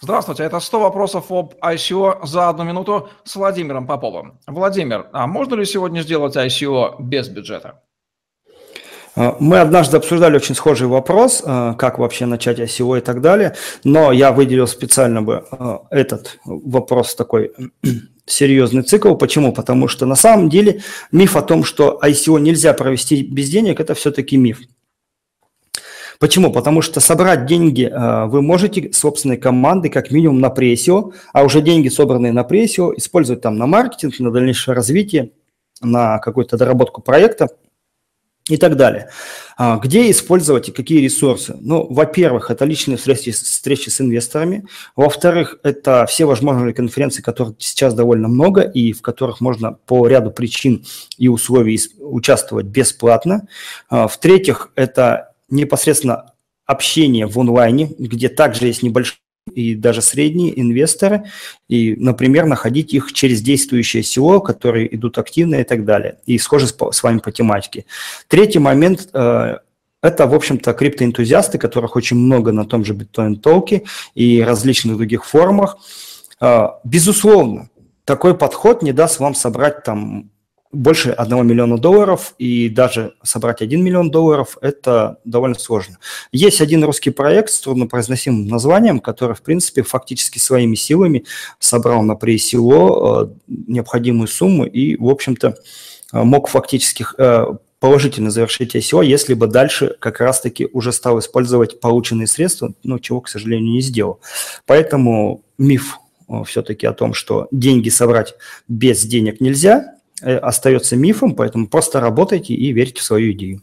Здравствуйте, это 100 вопросов об ICO за одну минуту с Владимиром Поповым. Владимир, а можно ли сегодня сделать ICO без бюджета? А, мы однажды обсуждали очень схожий вопрос, а, как вообще начать ICO и так далее, но я выделил специально бы а, этот вопрос такой серьезный цикл. Почему? Потому что на самом деле миф о том, что ICO нельзя провести без денег, это все-таки миф. Почему? Потому что собрать деньги э, вы можете собственной командой как минимум на прессио, а уже деньги, собранные на прессио, использовать там на маркетинг, на дальнейшее развитие, на какую-то доработку проекта и так далее. А, где использовать и какие ресурсы? Ну, во-первых, это личные встречи, встречи с инвесторами. Во-вторых, это все возможные конференции, которых сейчас довольно много и в которых можно по ряду причин и условий участвовать бесплатно. А, в-третьих, это непосредственно общение в онлайне, где также есть небольшие и даже средние инвесторы, и, например, находить их через действующее село, которые идут активно и так далее, и схожи с, вами по тематике. Третий момент э, это, в общем-то, криптоэнтузиасты, которых очень много на том же биткоин толке и различных других форумах. Э, безусловно, такой подход не даст вам собрать там больше 1 миллиона долларов, и даже собрать 1 миллион долларов – это довольно сложно. Есть один русский проект с труднопроизносимым названием, который, в принципе, фактически своими силами собрал на пресило э, необходимую сумму и, в общем-то, э, мог фактически э, положительно завершить ICO, если бы дальше как раз-таки уже стал использовать полученные средства, но чего, к сожалению, не сделал. Поэтому миф все-таки о том, что деньги собрать без денег нельзя – остается мифом, поэтому просто работайте и верьте в свою идею.